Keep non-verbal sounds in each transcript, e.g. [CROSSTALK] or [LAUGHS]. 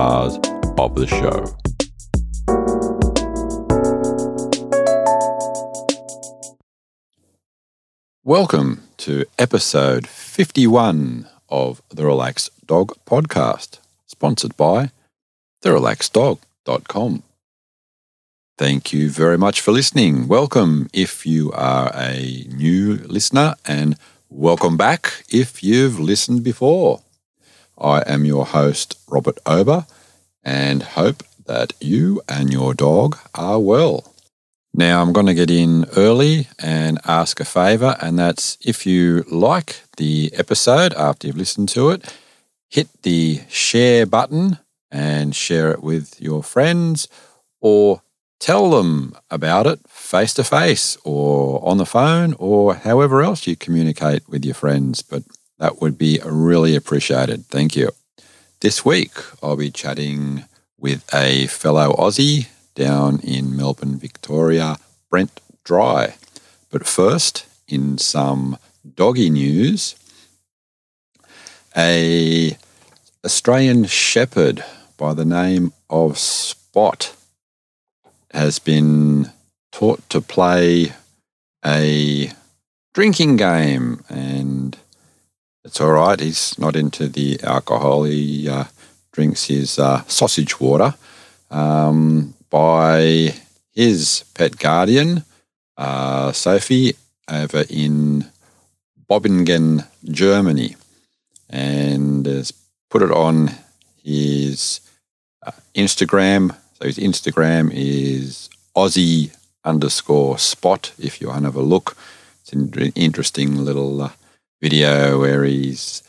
stars of the show. Welcome to episode 51 of the Relaxed Dog Podcast, sponsored by therelaxeddog.com. Thank you very much for listening. Welcome if you are a new listener, and welcome back if you've listened before. I am your host, Robert Ober, and hope that you and your dog are well. Now, I'm going to get in early and ask a favour, and that's if you like the episode after you've listened to it, hit the share button and share it with your friends or tell them about it face to face or on the phone or however else you communicate with your friends. But that would be really appreciated. Thank you. This week, I'll be chatting with a fellow Aussie down in Melbourne, Victoria, Brent Dry. But first, in some doggy news, a Australian Shepherd by the name of Spot has been taught to play a drinking game, and it's all right. He's not into the alcohol. He uh, drinks his uh, sausage water um, by his pet guardian, uh, Sophie, over in Bobingen, Germany, and has put it on his uh, Instagram so his Instagram is Aussie underscore spot. If you want to have a look, it's an interesting little uh, video where he's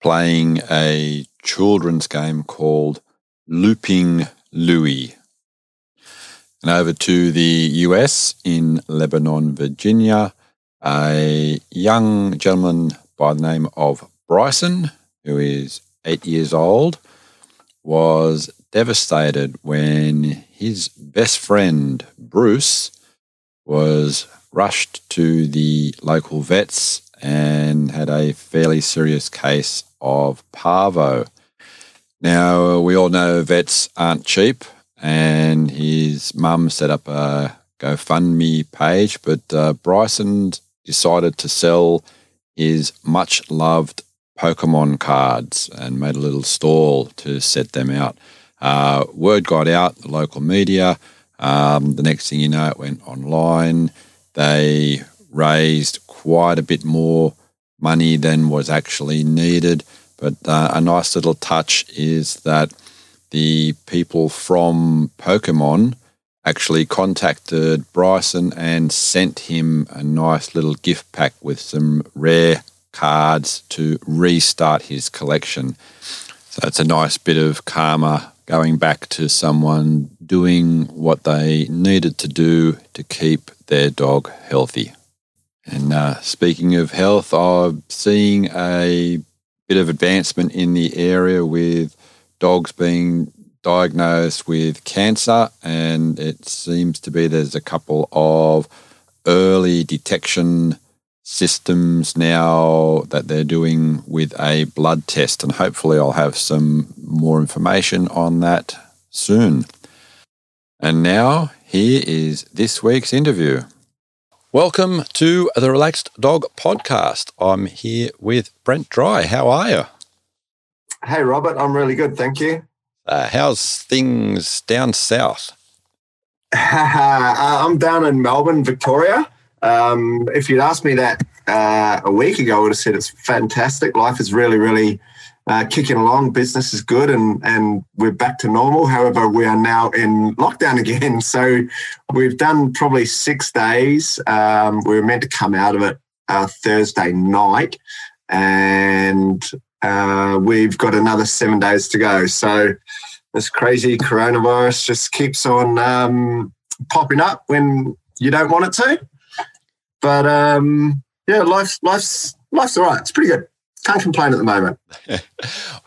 playing a children's game called Looping Louie. And over to the US in Lebanon, Virginia, a young gentleman by the name of Bryson, who is eight years old, was devastated when his best friend, Bruce, was rushed to the local vets and had a fairly serious case of parvo. Now, we all know vets aren't cheap, and his mum set up a GoFundMe page, but uh, Bryson decided to sell his much loved Pokemon cards and made a little stall to set them out. Uh, word got out, the local media. Um, the next thing you know, it went online. They raised quite a bit more money than was actually needed. But uh, a nice little touch is that the people from Pokemon actually contacted Bryson and sent him a nice little gift pack with some rare cards to restart his collection. So it's a nice bit of karma going back to someone doing what they needed to do to keep their dog healthy. And uh, speaking of health, I'm seeing a bit of advancement in the area with dogs being diagnosed with cancer, and it seems to be there's a couple of early detection systems now that they're doing with a blood test, and hopefully, I'll have some more information on that soon. And now, here is this week's interview. Welcome to the Relaxed Dog Podcast. I'm here with Brent Dry. How are you? Hey, Robert. I'm really good. Thank you. Uh, how's things down south? [LAUGHS] Uh, I'm down in Melbourne, Victoria. Um, if you'd asked me that uh, a week ago, I would have said it's fantastic. Life is really, really uh, kicking along. Business is good, and and we're back to normal. However, we are now in lockdown again. [LAUGHS] So we've done probably six days. Um, we were meant to come out of it uh, Thursday night, and uh, we've got another seven days to go. So this crazy coronavirus just keeps on um, popping up when you don't want it to. But um, yeah, life's life's life's all right. It's pretty good. Can't complain at the moment. [LAUGHS]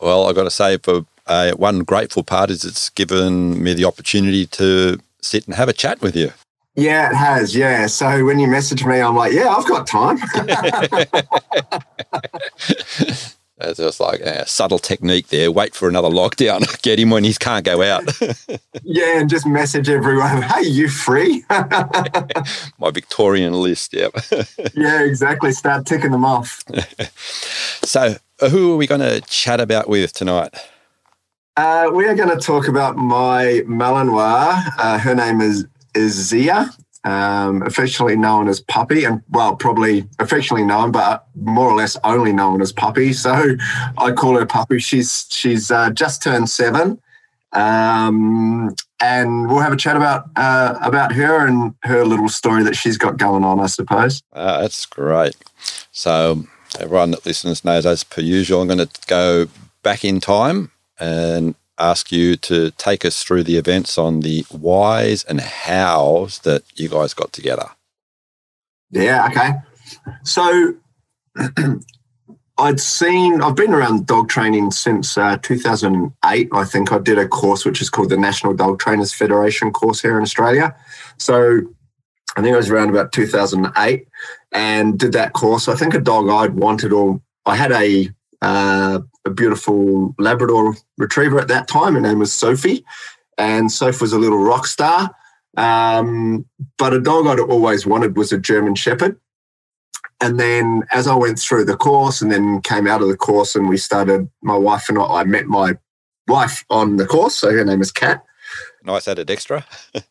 well, I've got to say, for uh, one grateful part is it's given me the opportunity to sit and have a chat with you. Yeah, it has. Yeah. So when you message me, I'm like, yeah, I've got time. [LAUGHS] [LAUGHS] It's just like a subtle technique there. Wait for another lockdown. [LAUGHS] Get him when he can't go out. [LAUGHS] yeah, and just message everyone, [LAUGHS] hey, you free? My Victorian list, yep. yeah, exactly. Start ticking them off. so, who are we going to chat about with tonight? Uh, we are going to talk about my Malinois. Uh, her name is, is Zia um, affectionately known as Puppy, and well, probably affectionately known, but more or less only known as Puppy. So [LAUGHS] I call her Puppy. She's she's uh, just turned seven, um, and we'll have a chat about uh, about her and her little story that she's got going on. I suppose. Uh, that's great. So everyone that listens knows, as per usual, I'm going to go back in time and ask you to take us through the events on the whys and hows that you guys got together. Yeah, okay. So [CLEARS THROAT] I'd seen, I've been around dog training since uh, 2008. I think I did a course which is called the National Dog Trainers Federation course here in Australia. So I think it was around about 2008 and did that course. I think a dog I'd wanted or I had a uh, a beautiful Labrador retriever at that time. Her name was Sophie, and Sophie was a little rock star. Um, but a dog I'd always wanted was a German Shepherd. And then as I went through the course and then came out of the course and we started, my wife and I, I met my wife on the course. So her name is Kat. Nice added extra. [LAUGHS] no,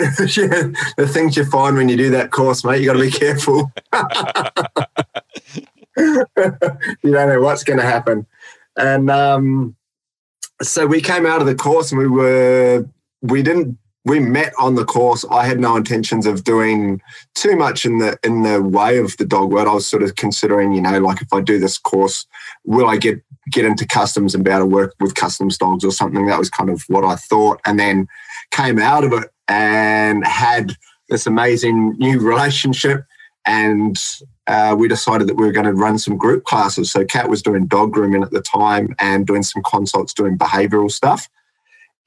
[LAUGHS] the things you find when you do that course, mate, you got to be careful. [LAUGHS] [LAUGHS] you don't know what's going to happen. And um, so we came out of the course and we were, we didn't, we met on the course. I had no intentions of doing too much in the in the way of the dog world. I was sort of considering, you know, like if I do this course, will I get get into customs and be able to work with customs dogs or something? That was kind of what I thought. And then came out of it and had this amazing new relationship and uh, we decided that we were going to run some group classes. So Kat was doing dog grooming at the time and doing some consults doing behavioral stuff.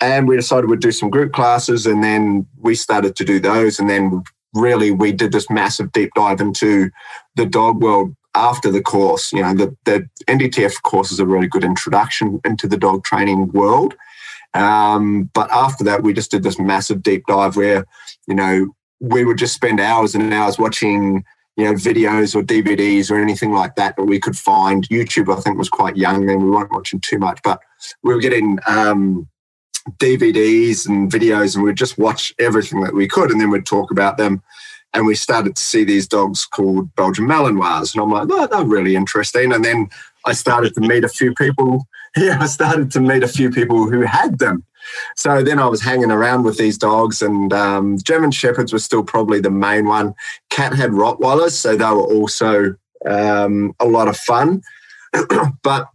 And we decided we'd do some group classes and then we started to do those. And then really we did this massive deep dive into the dog world after the course. You know, the, the NDTF course is a really good introduction into the dog training world. Um, but after that, we just did this massive deep dive where, you know, we would just spend hours and hours watching you know videos or DVDs or anything like that that we could find. YouTube, I think, was quite young then. We weren't watching too much, but we were getting um, DVDs and videos, and we'd just watch everything that we could, and then we'd talk about them. And we started to see these dogs called Belgian Malinois, and I'm like, oh, they're really interesting. And then I started to meet a few people. [LAUGHS] Yeah, I started to meet a few people who had them. So then I was hanging around with these dogs, and um, German Shepherds were still probably the main one. Kat had Rottweilers, so they were also um, a lot of fun. [CLEARS THROAT] but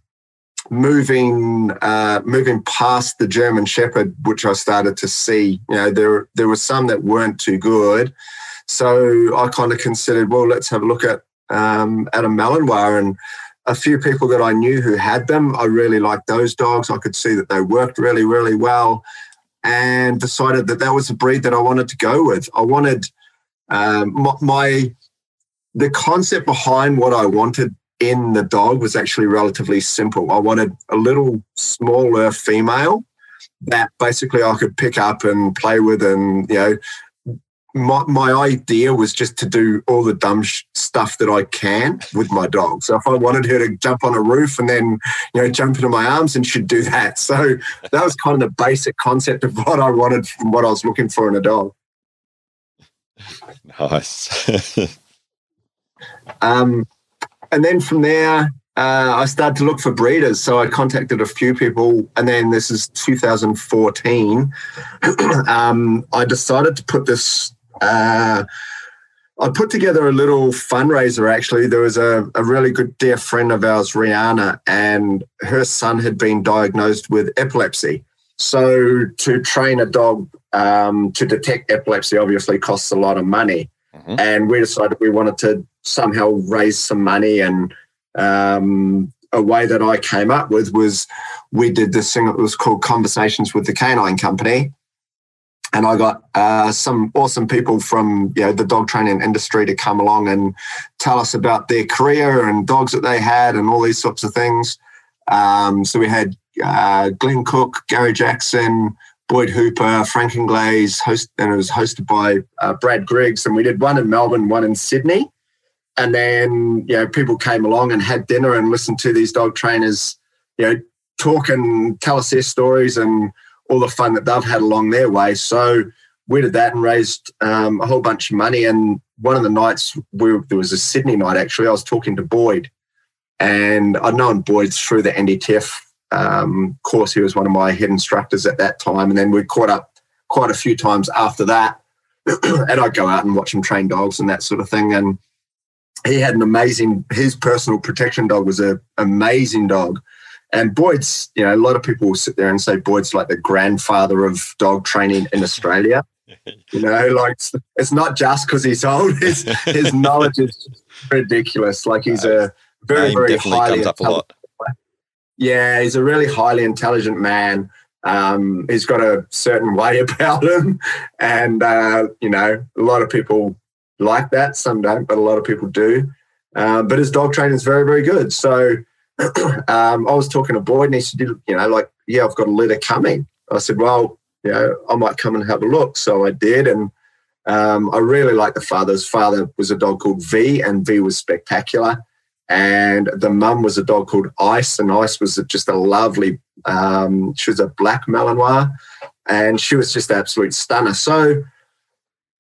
moving uh, moving past the German Shepherd, which I started to see, you know, there there were some that weren't too good. So I kind of considered, well, let's have a look at um, at a Malinois and a few people that I knew who had them. I really liked those dogs. I could see that they worked really, really well and decided that that was a breed that I wanted to go with. I wanted um, my, my, the concept behind what I wanted in the dog was actually relatively simple. I wanted a little smaller female that basically I could pick up and play with and you know my, my idea was just to do all the dumb sh- stuff that I can with my dog. So if I wanted her to jump on a roof and then, you know, jump into my arms and she'd do that. So that was kind of the basic concept of what I wanted from what I was looking for in a dog. [LAUGHS] Nice. [LAUGHS] um, and then from there, uh, I started to look for breeders. So I contacted a few people, and then this is 2014. [CLEARS THROAT] um, I decided to put this uh, I put together a little fundraiser actually. There was a, a really good dear friend of ours, Rihanna, and her son had been diagnosed with epilepsy. So to train a dog um, to detect epilepsy obviously costs a lot of money. Mm-hmm. And we decided we wanted to somehow raise some money. And um, a way that I came up with was we did this thing that was called Conversations with the Canine Company and I got uh, some awesome people from you know the dog training industry to come along and tell us about their career and dogs that they had and all these sorts of things. Um, so we had uh, Glenn Cook, Gary Jackson, Boyd Hooper, Frank Inglaze, host, and it was hosted by uh, Brad Griggs. And we did one in Melbourne, one in Sydney. And then, you know, people came along and had dinner and listened to these dog trainers, you know, talk and tell us their stories and all the fun that they've had along their way. So we did that and raised um, a whole bunch of money. And one of the nights, we, there was a Sydney night actually, I was talking to Boyd. And I'd known Boyd through the NDTF um, course. He was one of my head instructors at that time. And then we caught up quite a few times after that. [CLEARS THROAT] and I'd go out and watch him train dogs and that sort of thing. And he had an amazing, his personal protection dog was an amazing dog. And Boyd's, you know, a lot of people will sit there and say Boyd's like the grandfather of dog training in Australia. [LAUGHS] You know, like it's not just because he's old. His his [LAUGHS] knowledge is ridiculous. Like he's a very, very highly. Yeah, he's a really highly intelligent man. Um, he's got a certain way [LAUGHS] about him, and uh, you know, a lot of people like that. Some don't, but a lot of people do. Um, but his dog training is very, very good. So um, I was talking to Boyd, and he said, "You know, like, yeah, I've got a litter coming." I said, "Well, you know, I might come and have a look." So I did, and um, I really liked the father. His father was a dog called V, and V was spectacular. And the mum was a dog called Ice, and Ice was just a lovely. Um, she was a black Malinois, and she was just an absolute stunner. So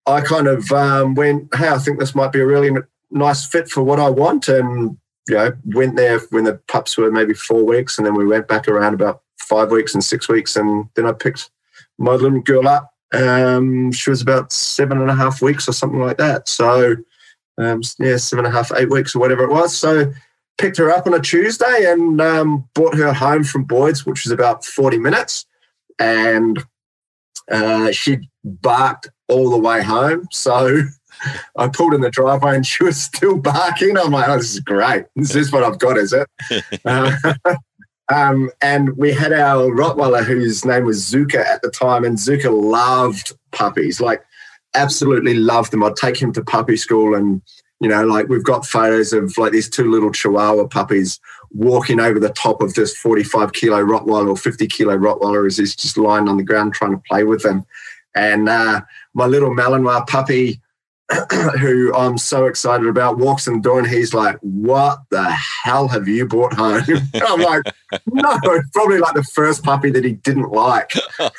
I kind of um, went, "Hey, I think this might be a really nice fit for what I want," and you know, went there when the pups were maybe four weeks, and then we went back around about five weeks and six weeks, and then I picked my little girl up. Um, she was about seven and a half weeks or something like that. So um, yeah, seven and a half, eight weeks or whatever it was. So picked her up on a Tuesday and um, brought her home from Boyd's, which was about 40 minutes. And uh, she barked all the way home. So I pulled in the driveway and she was still barking. I'm like, oh, this is great. This is what I've got, is it? [LAUGHS] uh, [LAUGHS] um, and we had our Rottweiler, whose name was Zuka at the time, and Zuka loved puppies. Like absolutely loved them. I'd take him to puppy school and, you know, like we've got photos of like these two little Chihuahua puppies walking over the top of this 45 kilo Rottweiler or 50 kilo Rottweiler as he's just lying on the ground trying to play with them. And uh, my little Malinois puppy, [COUGHS] who I'm so excited about, walks in the door and he's like, What the hell have you brought home? [LAUGHS] I'm like, [LAUGHS] No, it's probably like the first puppy that he didn't like. I'm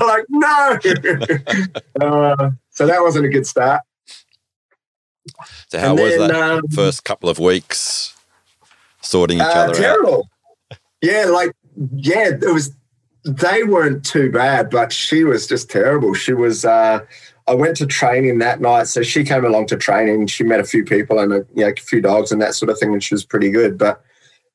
[LAUGHS] like, No. Uh, so that wasn't a good start. So, how and was then, that um, first couple of weeks sorting each uh, other terrible. out? Yeah, like, yeah, it was, they weren't too bad, but she was just terrible. She was, uh, I went to training that night. So she came along to training. She met a few people and a, you know, a few dogs and that sort of thing, and she was pretty good. But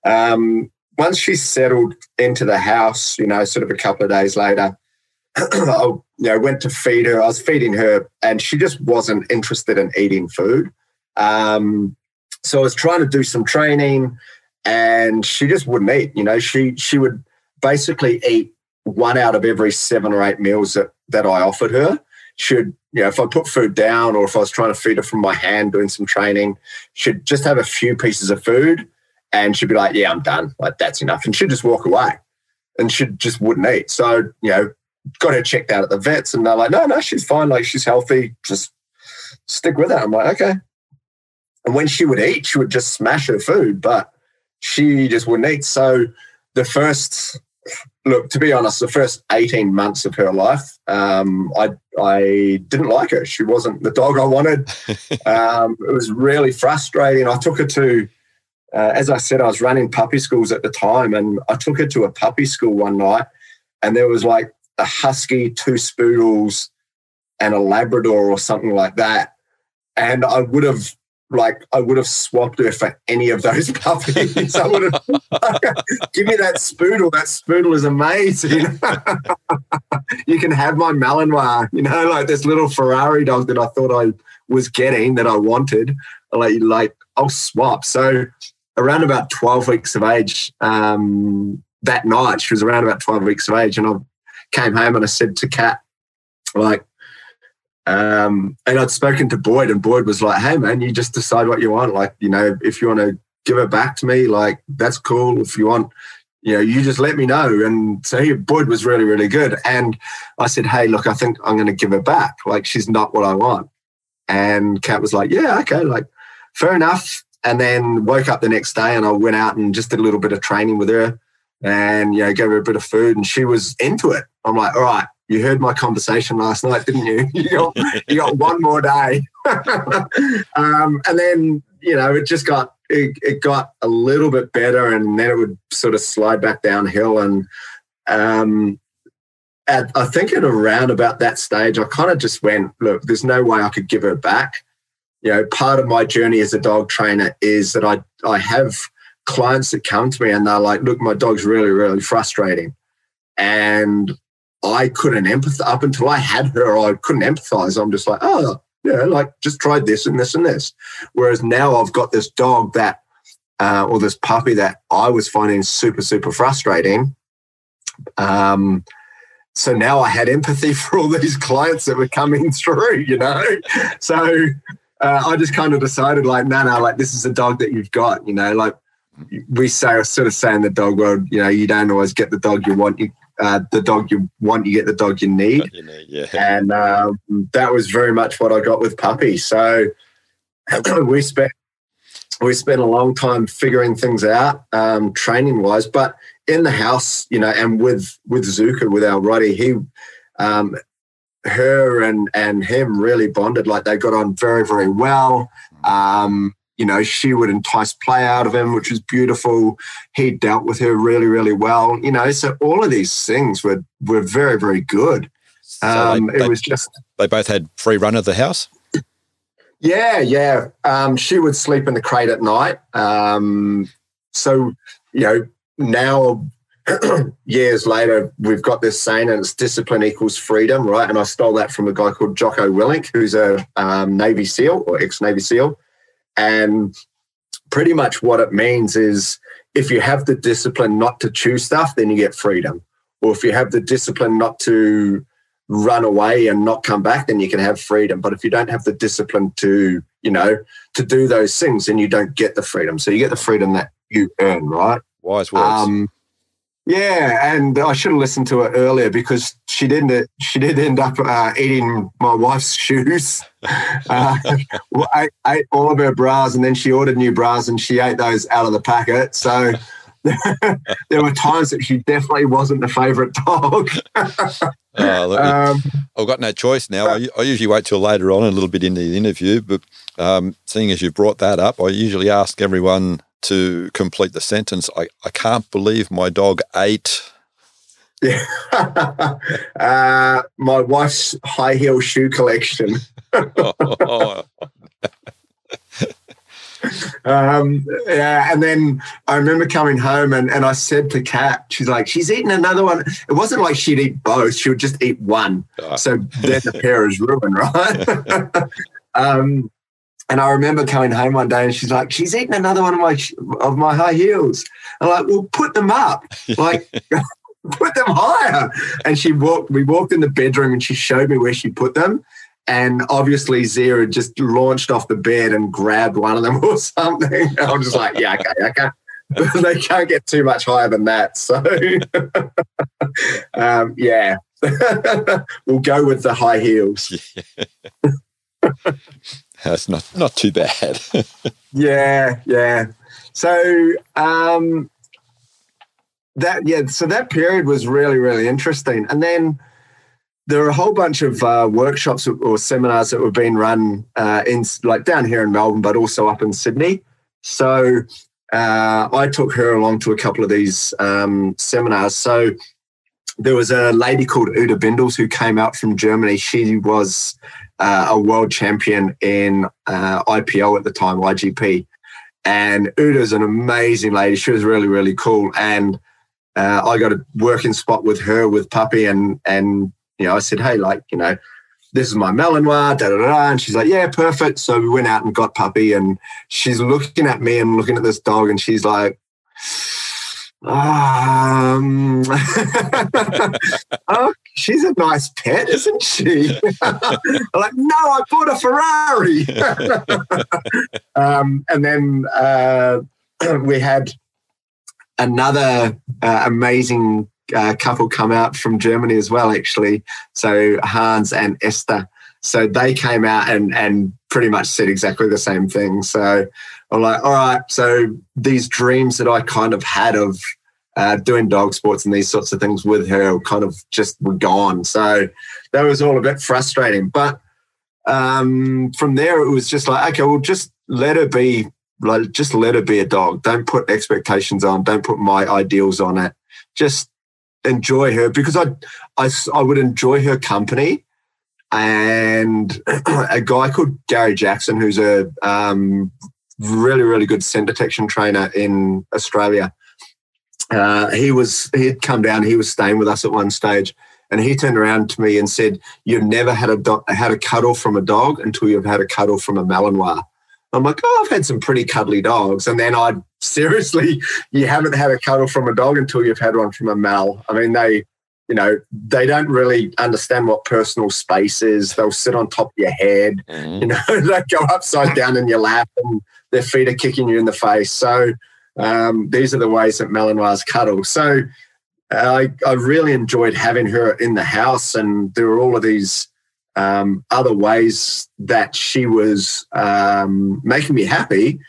um, once she settled into the house, you know, sort of a couple of days later, [CLEARS THROAT] I you know, went to feed her. I was feeding her, and she just wasn't interested in eating food. Um, so I was trying to do some training, and she just wouldn't eat. You know, she she would basically eat one out of every seven or eight meals that that I offered her should, you know, if I put food down or if I was trying to feed her from my hand doing some training, should just have a few pieces of food and she'd be like, yeah, I'm done. Like, that's enough. And she'd just walk away and she just wouldn't eat. So, you know, got her checked out at the vets and they're like, no, no, she's fine. Like, she's healthy. Just stick with it. I'm like, okay. And when she would eat, she would just smash her food, but she just wouldn't eat. So the first look, to be honest, the first 18 months of her life, um, I, I didn't like her. She wasn't the dog I wanted. [LAUGHS] um, it was really frustrating. I took her to, uh, as I said, I was running puppy schools at the time, and I took her to a puppy school one night, and there was like a husky, two spoodles, and a Labrador or something like that. And I would have like I would have swapped her for any of those [LAUGHS] puppies. I would have [LAUGHS] give me that spoodle. That spoodle is amazing. [LAUGHS] you can have my Malinois, you know, like this little Ferrari dog that I thought I was getting that I wanted. Like, like I'll swap. So around about 12 weeks of age, um, that night, she was around about 12 weeks of age, and I came home and I said to Kat, like, um, and I'd spoken to Boyd, and Boyd was like, "Hey, man, you just decide what you want. Like, you know, if you want to give it back to me, like that's cool. If you want, you know, you just let me know." And so he, Boyd was really, really good. And I said, "Hey, look, I think I'm going to give her back. Like, she's not what I want." And Kat was like, "Yeah, okay, like, fair enough." And then woke up the next day, and I went out and just did a little bit of training with her, and you know, gave her a bit of food, and she was into it. I'm like, "All right." You heard my conversation last night, didn't you? [LAUGHS] You got, you got one more day. [LAUGHS] um, and then, you know, it just got, it, it, got a little bit better and then it would sort of slide back downhill. And um, at, I think at around about that stage, I kind of just went, look, there's no way I could give her back. You know, part of my journey as a dog trainer is that I, I have clients that come to me and they're like, look, my dog's really, really frustrating. And I couldn't empathize up until I had her. I couldn't empathize. I'm just like, oh, yeah, like just tried this and this and this. Whereas now I've got this dog that, uh, or this puppy that I was finding super, super frustrating. Um, so now I had empathy [LAUGHS] for all these clients that were coming through, you know? So uh, I just kind of decided, like, no, no, like, this is a dog that you've got, you know, like, we say, sort of say in the dog world, you know, you don't always get the dog you want, you uh, the dog you want, you get the dog you need. You need yeah. And um, that was very much what I got with Puppy. So [CLEARS THROAT] we spent we spent a long time figuring things out, um, training wise. But in the house, you know, and with with Zuka, with our Roddy, he, um, her and and him really bonded. Like they got on very very well. Um, you know, she would entice play out of him, which was beautiful. He dealt with her really, really well. You know, so all of these things were were very, very good. So um, they, it was just they both had free run of the house. Yeah, yeah. Um, she would sleep in the crate at night. Um, so you know, now [CLEARS THROAT] years later, we've got this saying, and it's discipline equals freedom, right? And I stole that from a guy called Jocko Willink, who's a um, Navy SEAL or ex Navy SEAL. And pretty much what it means is if you have the discipline not to choose stuff, then you get freedom. Or if you have the discipline not to run away and not come back, then you can have freedom. But if you don't have the discipline to, you know, to do those things, then you don't get the freedom. So you get the freedom that you earn, right? Wise words. Um, yeah, and I should have listened to it earlier because she didn't. She did end up uh, eating my wife's [LAUGHS] shoes. Uh, [LAUGHS] ate, ate all of her bras, and then she ordered new bras, and she ate those out of the packet. So [LAUGHS] there were times that she definitely wasn't the favourite dog. uh, look, um, I've got no choice now. I, I, usually wait till later on, a little bit into the interview, but um, seeing as you've brought that up, I usually ask everyone to complete the sentence. I, I can't believe my dog ate. Yeah. [LAUGHS] uh, my wife's high heel shoe collection. [LAUGHS] um, yeah, and then I remember coming home and, and I said to Kat, she's like, she's eating another one. It wasn't like she'd eat both; she would just eat one. Oh. So then the pair is ruined, right? [LAUGHS] um, and I remember coming home one day and she's like, she's eating another one of my of my high heels. I'm like, well, put them up, [LAUGHS] like [LAUGHS] put them higher. And she walked. We walked in the bedroom and she showed me where she put them. And obviously, Zia just launched off the bed and grabbed one of them [LAUGHS] or something. I'm just like, yeah, okay, okay. they can't get too much higher than that. So, um, yeah, we'll go with the high heels. That's not not too bad. [LAUGHS] yeah, yeah. So um, that yeah, so that period was really really interesting, and then there are a whole bunch of uh, workshops or seminars that were being run uh, in like down here in Melbourne, but also up in Sydney. So uh, I took her along to a couple of these um, seminars. So there was a lady called Uta Bindels who came out from Germany. She was uh, a world champion in uh, IPO at the time, IGP. And Uta's an amazing lady. She was really, really cool. And uh, I got a working spot with her with Puppy, and and you know I said, hey, like you know, this is my Malinois, da da da. And she's like, yeah, perfect. So we went out and got Puppy, and she's looking at me and looking at this dog, and she's like, Um, [LAUGHS] oh, she's a nice pet, isn't she? [LAUGHS] Like, no, I bought a Ferrari. [LAUGHS] um, and then uh, we had another uh, amazing uh, couple come out from Germany as well, actually. So Hans and Esther. So they came out and and pretty much said exactly the same thing. So I'm like, all right, so these dreams that I kind of had of uh, doing dog sports and these sorts of things with her kind of just were gone. So that was all a bit frustrating. But um, from there, it was just like, okay, well, just let her be, like, just let her be a dog. Don't put expectations on. Don't put my ideals on it. Just enjoy her because I, I, I would enjoy her company. And [CLEARS THROAT] a guy called Gary Jackson, who's a um, really, really good scent detection trainer in Australia. Uh, he was he had come down. He was staying with us at one stage, and he turned around to me and said, "You've never had a do- had a cuddle from a dog until you've had a cuddle from a Malinois." I'm like, "Oh, I've had some pretty cuddly dogs," and then I [LAUGHS] seriously, you haven't had a cuddle from a dog until you've had one from a Mal. I mean, they you know, they don't really understand what personal space is. They'll sit on top of your head, mm-hmm. you know, [LAUGHS] they go upside down in your lap and their feet are kicking you in the face. So um, these are the ways that Malinois cuddle. So I, I really enjoyed having her in the house, and there were all of these um, other ways that she was um, making me happy.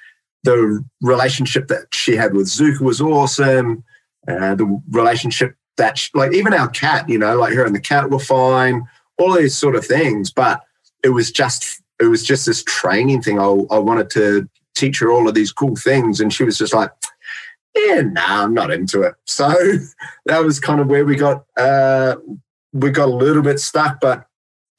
The relationship that she had with Zuka was awesome. Uh, the relationship that like even our cat, you know, like her and the cat were fine, all these sort of things. But it was just it was just this training thing. I, I wanted to teach her all of these cool things, and she was just like, "Yeah, no, nah, I'm not into it." [LAUGHS] So that was kind of where we got uh, we got a little bit stuck. But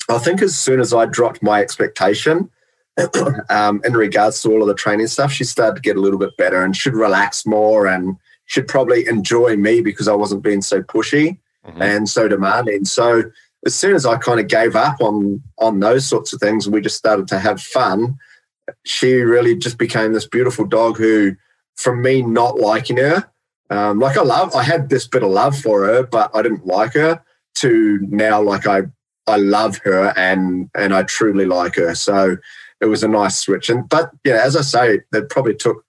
I think as soon as I dropped my expectation. [CLEARS THROAT] um, in regards to all of the training stuff, she started to get a little bit better and should relax more and should probably enjoy me because I wasn't being so pushy mm-hmm. and so demanding. So as soon as I kind of gave up on on those sorts of things we just started to have fun, she really just became this beautiful dog who, from me not liking her, um, like I love, I had this bit of love for her, but I didn't like her. To now, like I, I love her and and I truly like her. So it was a nice switch. And but yeah, as I say, it probably took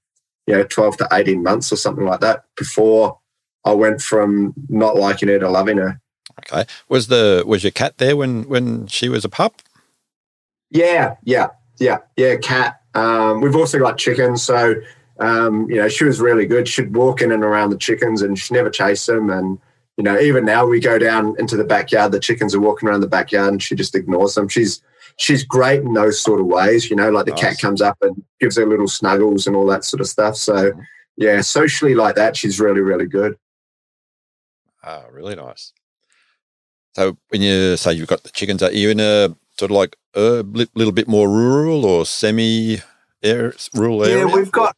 you know, 12 to 18 months or something like that before I went from not liking her to loving her. Okay. Was the was your cat there when when she was a pup? Yeah, yeah, yeah, yeah. Cat. Um, we've also got chickens, so um, you know she was really good. She'd walk in and around the chickens, and she never chased them. And you know, even now we go down into the backyard, the chickens are walking around the backyard, and she just ignores them. She's she's great in those sort of ways. You know, like the nice. cat comes up and gives her little snuggles and all that sort of stuff. So, mm-hmm. yeah, socially like that, she's really, really good. Ah, really nice. So, when you say you've got the chickens, are you in a sort of like a little bit more rural or semi rural area? Yeah, we've got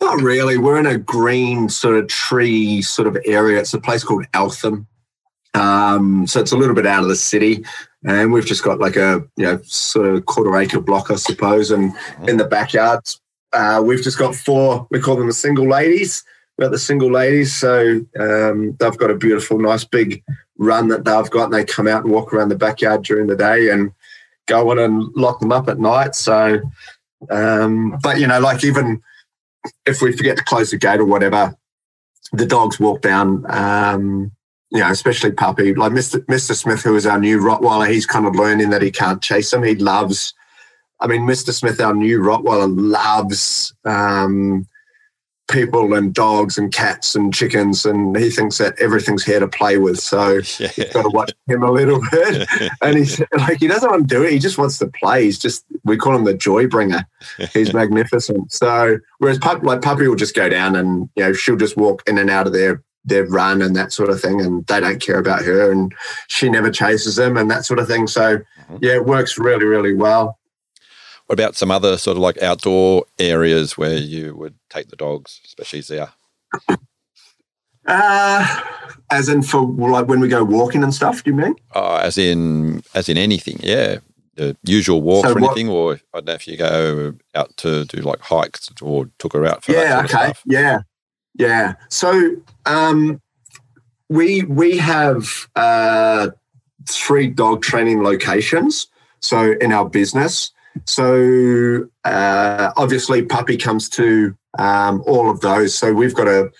not really. We're in a green sort of tree sort of area. It's a place called Eltham. Um, so it's a little bit out of the city and we've just got like a you know sort of quarter acre block, I suppose, and mm-hmm. in the backyard uh, we've just got four. We call them the single ladies. We've got the single ladies, so um, they've got a beautiful, nice big run that they've got, and they come out and walk around the backyard during the day and go on and lock them up at night. So, um, but you know, like even if we forget to close the gate or whatever, the dogs walk down um, you know, especially puppy, like Mr. Mr. Smith, who is our new Rottweiler, he's kind of learning that he can't chase them. He loves, I mean, Mr. Smith, our new Rottweiler, loves um, people and dogs and cats and chickens, and he thinks that everything's here to play with. So yeah. [LAUGHS] you've got to watch him a little bit. [LAUGHS] and he's like, he doesn't want to do it. He just wants to play. He's just, we call him the joy bringer. He's magnificent. So whereas pup, like puppy will just go down and you know she'll just walk in and out of there their run and that sort of thing, and they don't care about her, and she never chases them and that sort of thing. So, mm-hmm. yeah, it works really, really well. What about some other sort of like outdoor areas where you would take the dogs, especially there? [COUGHS] Uh, as in for like when we go walking and stuff, do you mean? Oh, as in as in anything, yeah. The usual walk so or anything, what, or I don't know if you go out to do like hikes or took her out for yeah, okay, yeah. Yeah. So um, we we have uh, three dog training locations. So in our business, so uh, obviously puppy comes to um, all of those. So we've got a,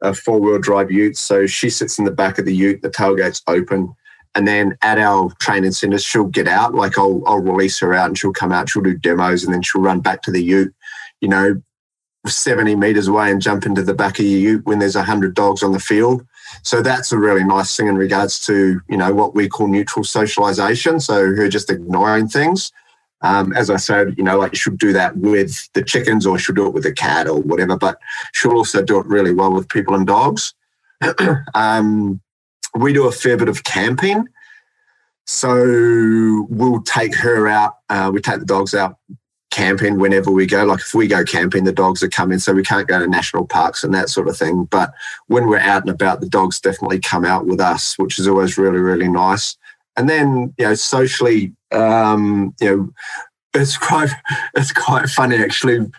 a four wheel drive Ute. So she sits in the back of the Ute. The tailgate's open. And then at our training centers, she'll get out. Like I'll, I'll release her out and she'll come out. She'll do demos and then she'll run back to the Ute. You know, 70 meters away and jump into the back of your ute when there's 100 dogs on the field. So that's a really nice thing in regards to, you know, what we call neutral socialization. So her just ignoring things. Um, as I said, you know, like she'll do that with the chickens or she'll do it with a cat or whatever, but she'll also do it really well with people and dogs. [CLEARS THROAT] um, we do a fair bit of camping. So we'll take her out, uh, we take the dogs out camping whenever we go. Like if we go camping, the dogs are coming, so we can't go to national parks and that sort of thing. But when we're out and about, the dogs definitely come out with us, which is always really, really nice. And then, you know, socially, um, you know, it's quite [LAUGHS] it's quite funny actually.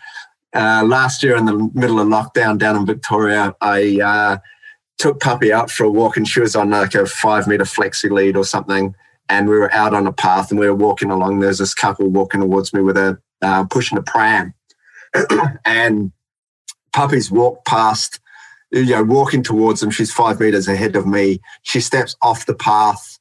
Uh, last year in the middle of lockdown down in Victoria, I uh, took Puppy out for a walk and she was on like a five meter flexi lead or something. And we were out on a path and we were walking along. There's this couple walking towards me with a uh, pushing a pram, [COUGHS] and puppies walk past, you know, walking towards them. She's five meters ahead of me. She steps off the path,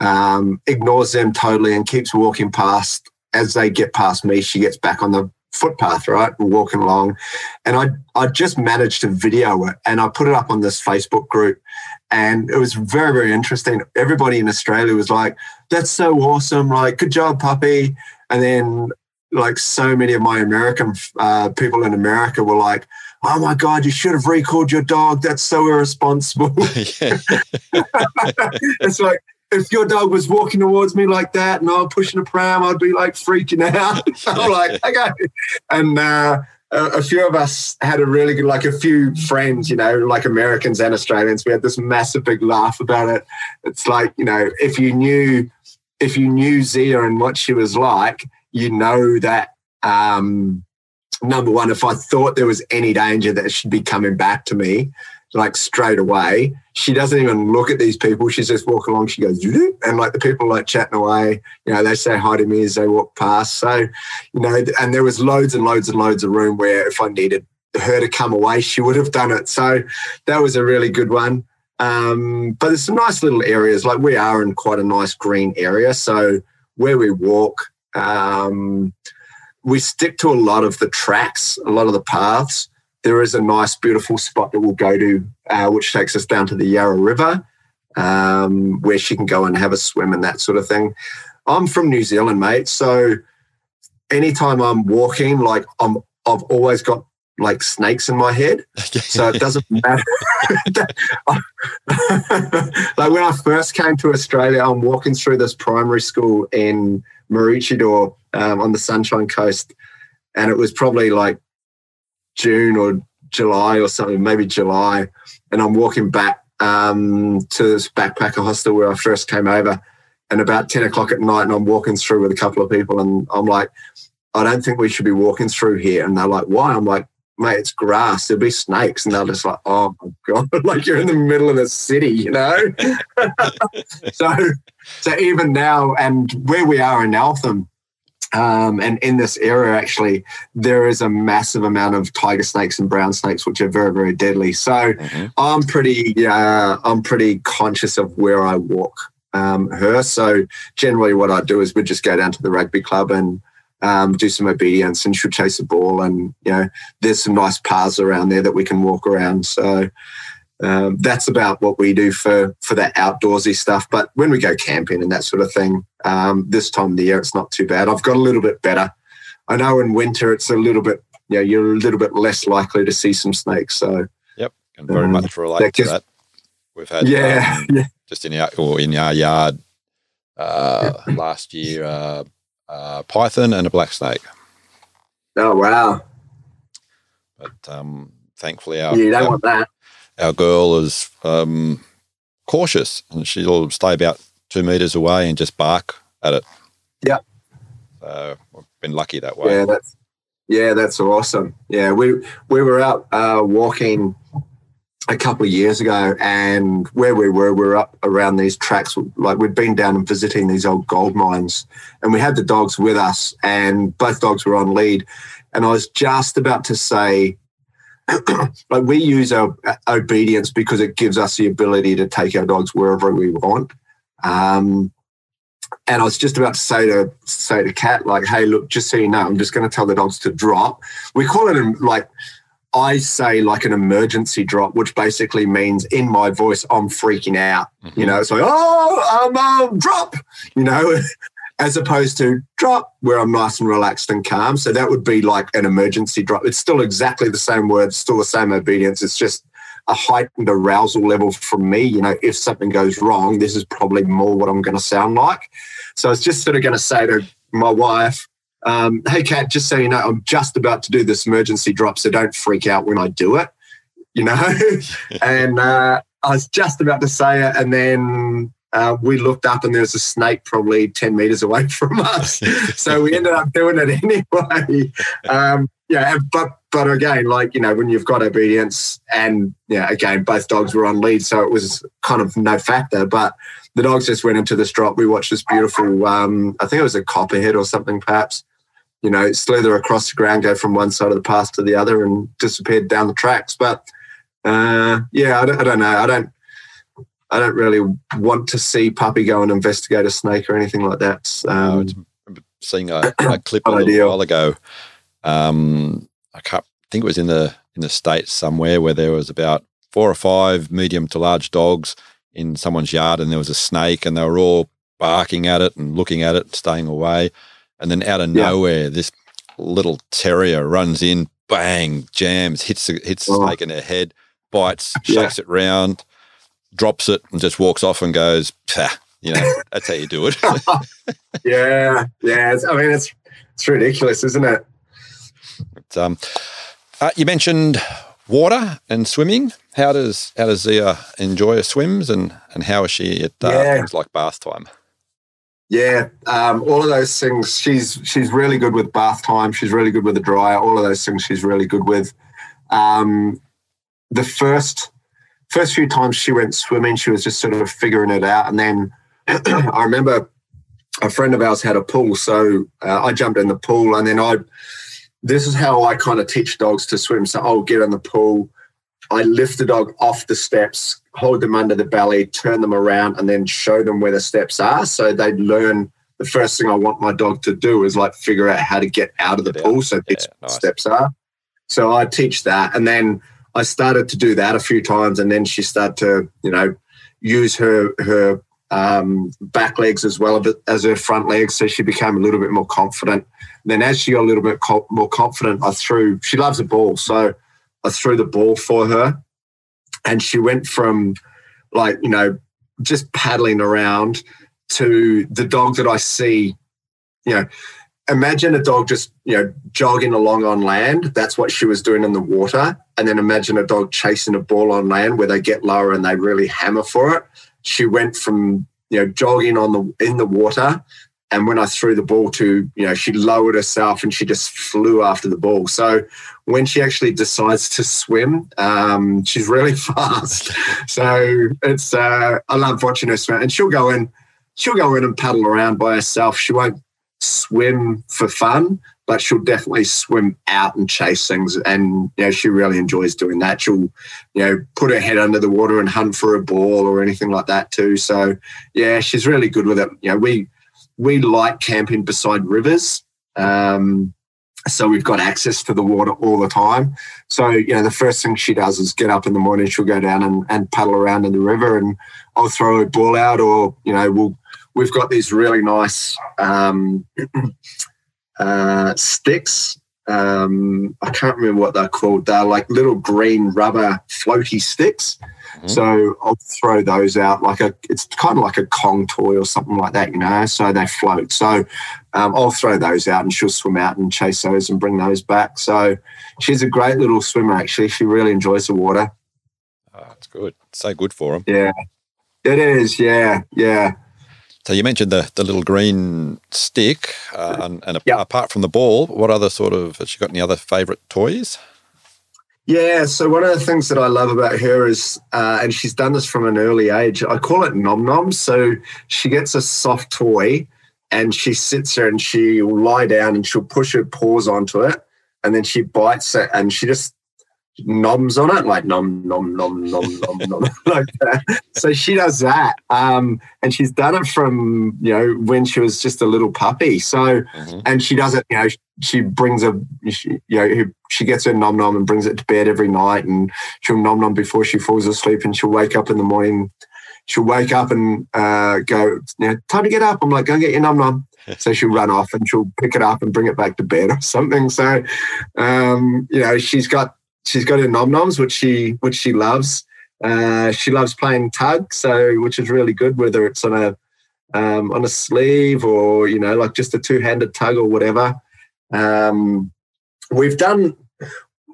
um, ignores them totally, and keeps walking past. As they get past me, she gets back on the footpath, right, walking along. And I, I just managed to video it, and I put it up on this Facebook group. And it was very, very interesting. Everybody in Australia was like, "That's so awesome! Like, good job, puppy!" And then like so many of my American uh, people in America were like, "Oh my God, you should have recalled your dog. That's so irresponsible." [LAUGHS] [LAUGHS] it's like if your dog was walking towards me like that and I was pushing a pram, I'd be like freaking out. [LAUGHS] I'm like, okay. And uh, a, a, few of us had a really good, like a few friends, you know, like Americans and Australians. We had this massive big laugh about it. It's like, you know, if you knew, if you knew Zia and what she was like, you know that um, number one, if I thought there was any danger that she'd be coming back to me, like straight away, she doesn't even look at these people. She's just walking along. She goes, and like the people like chatting away, you know, they say hi to me as they walk past. So, you know, and there was loads and loads and loads of room where if I needed her to come away, she would have done it. So that was a really good one. Um, but there's some nice little areas. Like we are in quite a nice green area. So where we walk, um, we stick to a lot of the tracks, a lot of the paths. There is a nice, beautiful spot that we'll go to, uh, which takes us down to the Yarra River, um, where she can go and have a swim and that sort of thing. I'm from New Zealand, mate. So anytime I'm walking, like I'm, I've always got like snakes in my head. So it doesn't [LAUGHS] matter. [LAUGHS] like when I first came to Australia, I'm walking through this primary school in Maroochydore um, on the Sunshine Coast, and it was probably like June or July or something, maybe July, and I'm walking back um, to this backpacker hostel where I first came over, and about ten o'clock at night, and I'm walking through with a couple of people, and I'm like, I don't think we should be walking through here, and they're like, why? I'm like, mate, it's grass. There'll be snakes. And they're just like, oh my God, [LAUGHS] like you're in the middle of the city, you know? [LAUGHS] so, so even now, and where we are in Eltham, um, and in this area, actually, there is a massive amount of tiger snakes and brown snakes, which are very, very deadly. So mm-hmm. I'm pretty, uh, I'm pretty conscious of where I walk um, her. So generally, what I do is we just go down to the rugby club and um, do some obedience and she'll chase a ball. And, you know, there's some nice paths around there that we can walk around. So um, that's about what we do for, for that outdoorsy stuff. But when we go camping and that sort of thing, um, this time of the year, it's not too bad. I've got a little bit better. I know in winter, it's a little bit, you know, you're a little bit less likely to see some snakes. So, yep, can very um, much relate that to that. We've had, yeah, um, [LAUGHS] yeah. just in our, or in our yard uh, last year, uh, uh, python, and a black snake. Oh wow! But um, thankfully, our you don't our, want that. Our girl is um, cautious, and she'll stay about two meters away and just bark at it. Yeah. So we've been lucky that way. Yeah, that's yeah, that's awesome. Yeah, we we were out uh, walking a couple of years ago, and where we were, we were up around these tracks. Like we'd been down and visiting these old gold mines, and we had the dogs with us, and both dogs were on lead. And I was just about to say, [CLEARS THROAT] like we use our obedience because it gives us the ability to take our dogs wherever we want. Um, and I was just about to say to say to Kat, like, "Hey, look, just so you know, I'm just going to tell the dogs to drop." We call it like I say like an emergency drop, which basically means in my voice, I'm freaking out. Mm-hmm. You know, it's like, oh, I'm um, drop, you know, [LAUGHS] as opposed to drop where I'm nice and relaxed and calm. So that would be like an emergency drop. It's still exactly the same word, still the same obedience. It's just a heightened arousal level from me. You know, if something goes wrong, this is probably more what I'm going to sound like. So I was just sort of going to say to my wife, um, hey, Kat, just so you know, I'm just about to do this emergency drop, so don't freak out when I do it, you know? [LAUGHS] and uh, I was just about to say it, and then uh, we looked up and there was a snake probably 10 meters away [LAUGHS] from us. so we ended up doing it [LAUGHS] anyway. Um, yeah, but but again, like you know, when you've got obedience, and yeah, again, both dogs were on lead, so it was kind of no factor. But the dogs just went into this drop. We watched this beautiful, um, I think it was a copperhead or something, perhaps, you know, slither across the ground, go from one side of the path to the other, and disappeared down the tracks. But uh, yeah, I don't, I don't, know. I don't. I don't really want to see Puppy go and investigate a snake or anything like that. Um, no, seeing a, a [COUGHS] clip a little while ago. Um, I can't think it was in the in the states somewhere where there was about four or five medium to large dogs in someone's yard, and there was a snake, and they were all barking at it and looking at it, staying away. And then out of yeah. nowhere, this little terrier runs in, bang, jams, hits the, hits the oh. snake in the head, bites, [LAUGHS] shakes yeah. it round, drops it, and just walks off and goes, you know, that's how you do it. [LAUGHS] yeah, yeah. I mean, it's it's ridiculous, isn't it? But, um, uh, you mentioned water and swimming. How does how does Zia enjoy her swims, and and how is she at uh, yeah. things like bath time? Yeah, um, all of those things. She's she's really good with bath time. She's really good with the dryer. All of those things she's really good with. Um, the first first few times she went swimming, she was just sort of figuring it out. And then [CLEARS THROAT] I remember a friend of ours had a pool, so uh, I jumped in the pool, and then I. This is how I kind of teach dogs to swim. So I'll get in the pool. I lift the dog off the steps, hold them under the belly, turn them around, and then show them where the steps are. So they learn the first thing I want my dog to do is like figure out how to get out of the pool. So yeah, nice. steps are. So I teach that. And then I started to do that a few times. And then she started to, you know, use her her um, back legs as well as her front legs. So she became a little bit more confident. And then as she got a little bit co- more confident, I threw, she loves a ball. So I threw the ball for her, and she went from like you know just paddling around to the dog that I see. You know, imagine a dog just you know jogging along on land. That's what she was doing in the water, and then imagine a dog chasing a ball on land where they get lower and they really hammer for it. She went from you know jogging on the in the water and when I threw the ball to, you know, she lowered herself and she just flew after the ball. So when she actually decides to swim, um, she's really [LAUGHS] fast. so it's uh, I love watching her swim, and she'll go in, she'll go in and paddle around by herself. She won't swim for fun, but she'll definitely swim out and chase things. And you know, she really enjoys doing that. She'll, you know, put her head under the water and hunt for a ball or anything like that too. So yeah, she's really good with it. You know, we we like camping beside rivers. Um, so we've got access to the water all the time. So, you know, the first thing she does is get up in the morning, she'll go down and, and paddle around in the river and I'll throw a ball out or, you know, we'll, we've got these really nice um, [CLEARS THROAT] uh, sticks. Um, I can't remember what they're called. They're like little green rubber floaty sticks. Mm-hmm. So I'll throw those out like a, it's kind of like a Kong toy or something like that, you know, so they float. So um, I'll throw those out and she'll swim out and chase those and bring those back. So she's a great little swimmer, actually. She really enjoys the water. Oh, that's good. so good for them. Yeah, it is. Yeah, yeah. So you mentioned the, the little green stick, uh, and, and yep. apart from the ball, what other sort of? Has she got any other favourite toys? Yeah, so one of the things that I love about her is, uh, and she's done this from an early age, I call it nom nom. So she gets a soft toy and she sits there and she'll lie down and she'll push her paws onto it and then she bites it and she just noms on it, like nom nom nom nom nom nom [LAUGHS] like that. So she does that, um, and she's done it from you know when she was just a little puppy. So, mm-hmm. and she does it. You know, she brings a she, you know she gets her nom nom and brings it to bed every night, and she'll nom nom before she falls asleep, and she'll wake up in the morning. She'll wake up and uh, go, you know, time to get up. I'm like, go get your nom nom. [LAUGHS] So she'll run off and she'll pick it up and bring it back to bed [LAUGHS] or something. So, um, you know, she's got she's got her nom noms, which she which she loves. Uh, she loves playing tug, so which is really good. Whether it's on a um, on a sleeve or you know like just a two handed tug or whatever. Um, we've done.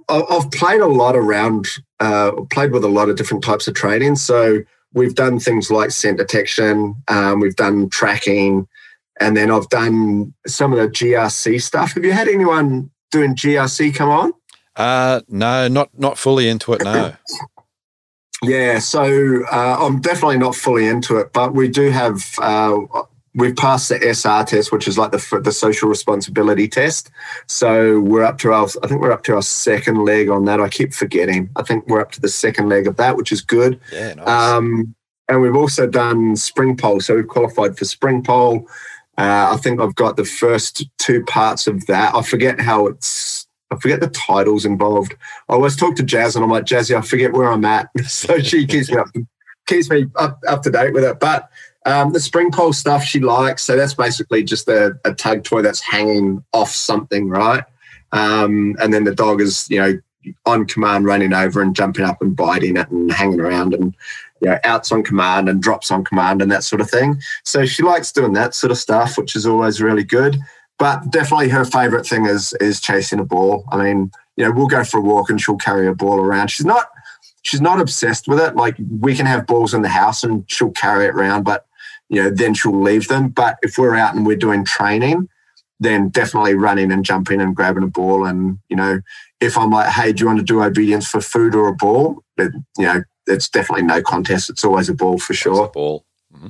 I've played a lot around. Uh, played with a lot of different types of training. So we've done things like scent detection. Um, we've done tracking, and then I've done some of the GRC stuff. Have you had anyone doing GRC come on? Uh, no, not not fully into it. No. [COUGHS] yeah, so uh, I'm definitely not fully into it, but we do have. Uh, we've passed the SR test, which is like the the social responsibility test. So we're up to our, I think we're up to our second leg on that. I keep forgetting. I think we're up to the second leg of that, which is good. Yeah, nice. Um, and we've also done spring pole, so we've qualified for spring pole. Uh, I think I've got the first two parts of that. I forget how it's I forget the titles involved. I always talk to Jazz and I'm like, Jazzy, I forget where I'm at. [LAUGHS] so she keeps me up, keeps me up, up to date with it. But um, the spring pole stuff she likes. So that's basically just a, a tug toy that's hanging off something, right? Um, and then the dog is, you know, on command running over and jumping up and biting it and hanging around and you know, outs on command and drops on command and that sort of thing. So she likes doing that sort of stuff, which is always really good. But definitely her favourite thing is is chasing a ball. I mean, you know, we'll go for a walk and she'll carry a ball around. She's not she's not obsessed with it. Like we can have balls in the house and she'll carry it around, but you know, then she'll leave them. But if we're out and we're doing training, then definitely running and jumping and grabbing a ball. And, you know, if I'm like, hey, do you want to do obedience for food or a ball? You know, it's definitely no contest. It's always a ball for sure. ball. Mm-hmm.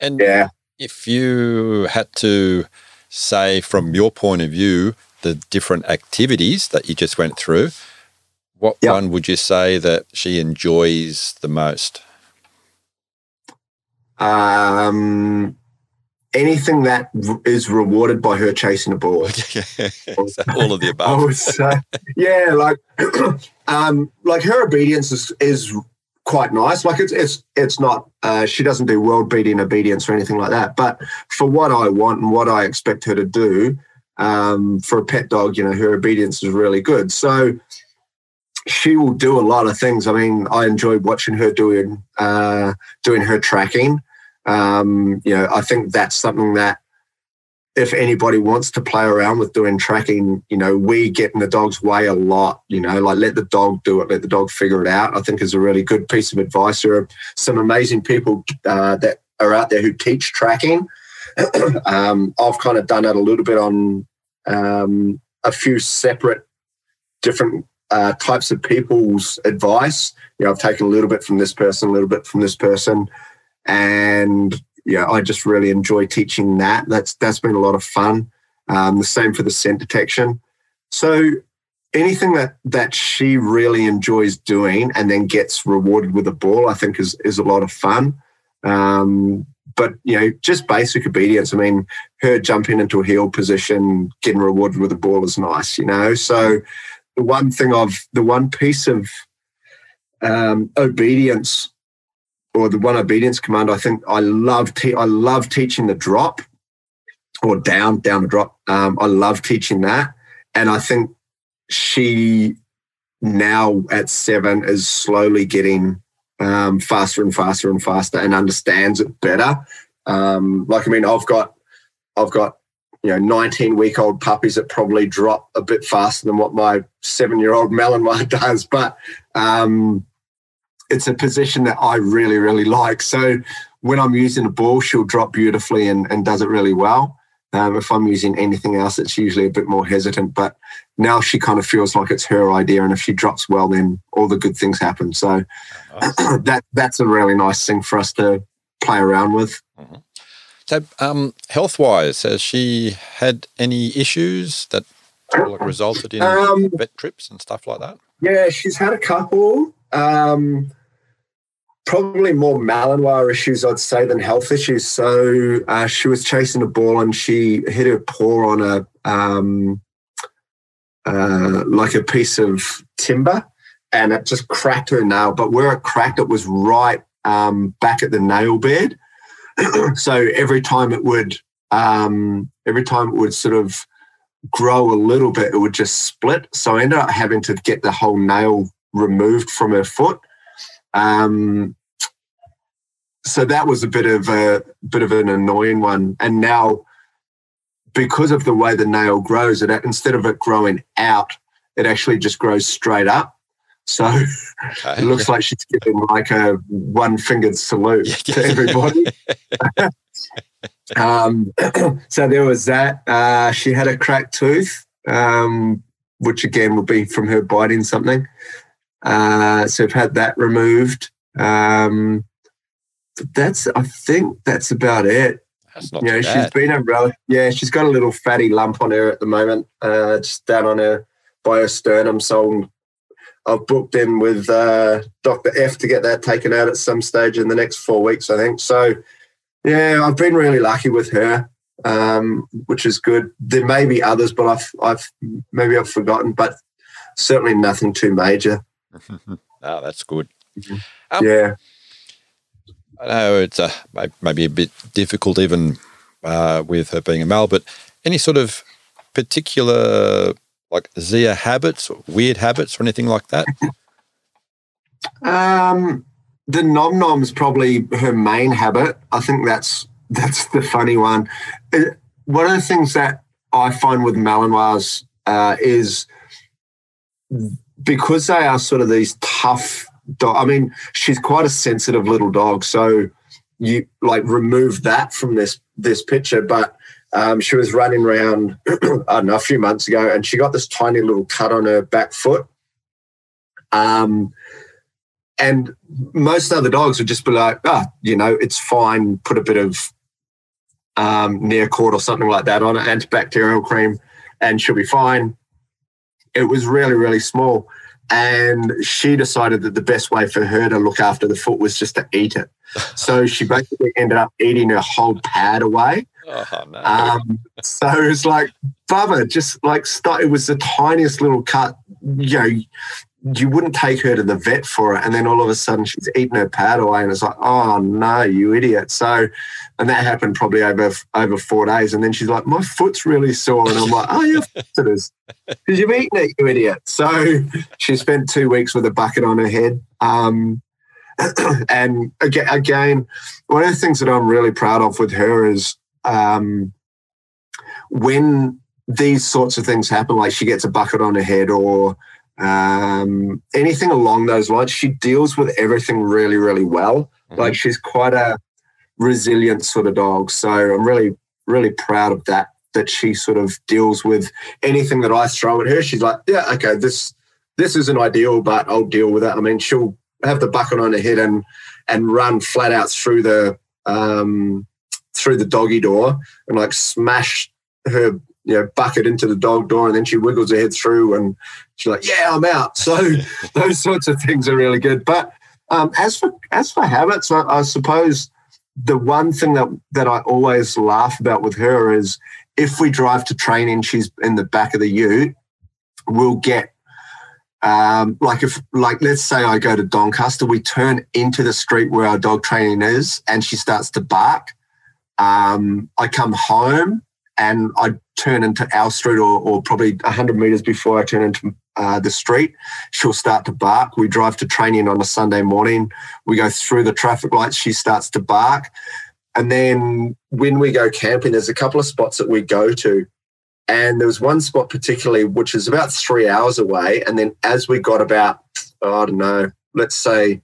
And yeah. if you had to say from your point of view the different activities that you just went through what yep. one would you say that she enjoys the most um anything that is rewarded by her chasing a ball [LAUGHS] all of the above [LAUGHS] I would say, yeah like [CLEARS THROAT] um like her obedience is is quite nice. Like it's it's it's not uh, she doesn't do world beating obedience or anything like that. But for what I want and what I expect her to do, um, for a pet dog, you know, her obedience is really good. So she will do a lot of things. I mean, I enjoy watching her doing uh, doing her tracking. Um, you know, I think that's something that if anybody wants to play around with doing tracking, you know, we get in the dog's way a lot, you know, like let the dog do it, let the dog figure it out, I think is a really good piece of advice. There are some amazing people uh, that are out there who teach tracking. [CLEARS THROAT] um, I've kind of done it a little bit on um, a few separate different uh, types of people's advice. You know, I've taken a little bit from this person, a little bit from this person. And yeah, I just really enjoy teaching that. That's that's been a lot of fun. Um, the same for the scent detection. So anything that that she really enjoys doing and then gets rewarded with a ball, I think is is a lot of fun. Um, but you know, just basic obedience. I mean, her jumping into a heel position, getting rewarded with a ball is nice. You know, so the one thing of the one piece of um, obedience or the one obedience command, I think I love te- I love teaching the drop or down down the drop. Um, I love teaching that, and I think she now at seven is slowly getting um, faster and faster and faster and understands it better. Um, like I mean, I've got I've got you know 19 week old puppies that probably drop a bit faster than what my seven year old Malinois [LAUGHS] does, but um, it's a position that I really, really like. So when I'm using a ball, she'll drop beautifully and, and does it really well. Um, if I'm using anything else, it's usually a bit more hesitant. But now she kind of feels like it's her idea, and if she drops well, then all the good things happen. So nice. [CLEARS THROAT] that that's a really nice thing for us to play around with. Mm-hmm. So, um, health wise, has she had any issues that like resulted in um, vet trips and stuff like that? Yeah, she's had a couple. Um, probably more Malinois issues, I'd say, than health issues. So uh, she was chasing a ball and she hit her paw on a um, uh, like a piece of timber, and it just cracked her nail. But where it cracked, it was right um, back at the nail bed. [CLEARS THROAT] so every time it would, um, every time it would sort of grow a little bit, it would just split. So I ended up having to get the whole nail removed from her foot. Um, so that was a bit of a bit of an annoying one. And now, because of the way the nail grows, it instead of it growing out, it actually just grows straight up. So [LAUGHS] okay. it looks like she's giving like a one fingered salute to everybody. [LAUGHS] um, [CLEARS THROAT] so there was that. Uh, she had a cracked tooth, um, which again would be from her biting something. Uh, so I've had that removed. Um, that's I think that's about it. That's not you know, she's been a rel- yeah, she's got a little fatty lump on her at the moment, uh, just down on her by her sternum. So I've booked in with uh, Dr. F to get that taken out at some stage in the next four weeks, I think. So yeah, I've been really lucky with her, um, which is good. There may be others, but I've I've maybe I've forgotten, but certainly nothing too major. oh, [LAUGHS] that's good. Mm-hmm. Um, yeah. I know it's a, maybe a bit difficult even uh, with her being a male, but any sort of particular like Zia habits, or weird habits, or anything like that? Um, the nom nom's probably her main habit. I think that's [LAUGHS] that's the funny one. It, uh, one of the things that I find with Malinois uh, is because they are sort of these tough dog. I mean, she's quite a sensitive little dog. So you like remove that from this this picture, but um, she was running around [CLEARS THROAT] I don't know a few months ago, and she got this tiny little cut on her back foot. Um, and most other dogs would just be like, ah, oh, you know, it's fine. Put a bit of um, Neocord or something like that on it, antibacterial cream, and she'll be fine. It was really, really small. And she decided that the best way for her to look after the foot was just to eat it. [LAUGHS] So she basically ended up eating her whole pad away. Oh, um, so it was like, Bubba, just like, start, it was the tiniest little cut. You know, you wouldn't take her to the vet for it. And then all of a sudden she's eating her pad away and it's like, oh no, you idiot. So, and that happened probably over over four days. And then she's like, my foot's really sore. And I'm like, oh, your foot is because you've eaten it, you idiot. So she spent two weeks with a bucket on her head. Um, [CLEARS THROAT] and again, one of the things that I'm really proud of with her is um, when these sorts of things happen, like she gets a bucket on her head or um, anything along those lines. She deals with everything really, really well. Mm-hmm. Like she's quite a resilient sort of dog. So I'm really, really proud of that. That she sort of deals with anything that I throw at her. She's like, yeah, okay, this this isn't ideal, but I'll deal with it. I mean, she'll have the bucket on her head and and run flat out through the um, through the doggy door and like smash her you know, bucket into the dog door and then she wiggles her head through and she's like, yeah, I'm out. [LAUGHS] So those sorts of things are really good. But um, as for as for habits, I, I, suppose the one thing that that I always laugh about with her is if we drive to training, she's in the back of the ute, we'll get um, like if like let's say I go to Doncaster, we turn into the street where our dog training is, and she starts to bark. Um, I come home and I turn into our street or, or probably 100 metres before I turn into uh, the street, she'll start to bark. We drive to training on a Sunday morning. We go through the traffic lights. She starts to bark. And then when we go camping, there's a couple of spots that we go to. And there was one spot particularly, which is about three hours away. And then as we got about, oh, I don't know, let's say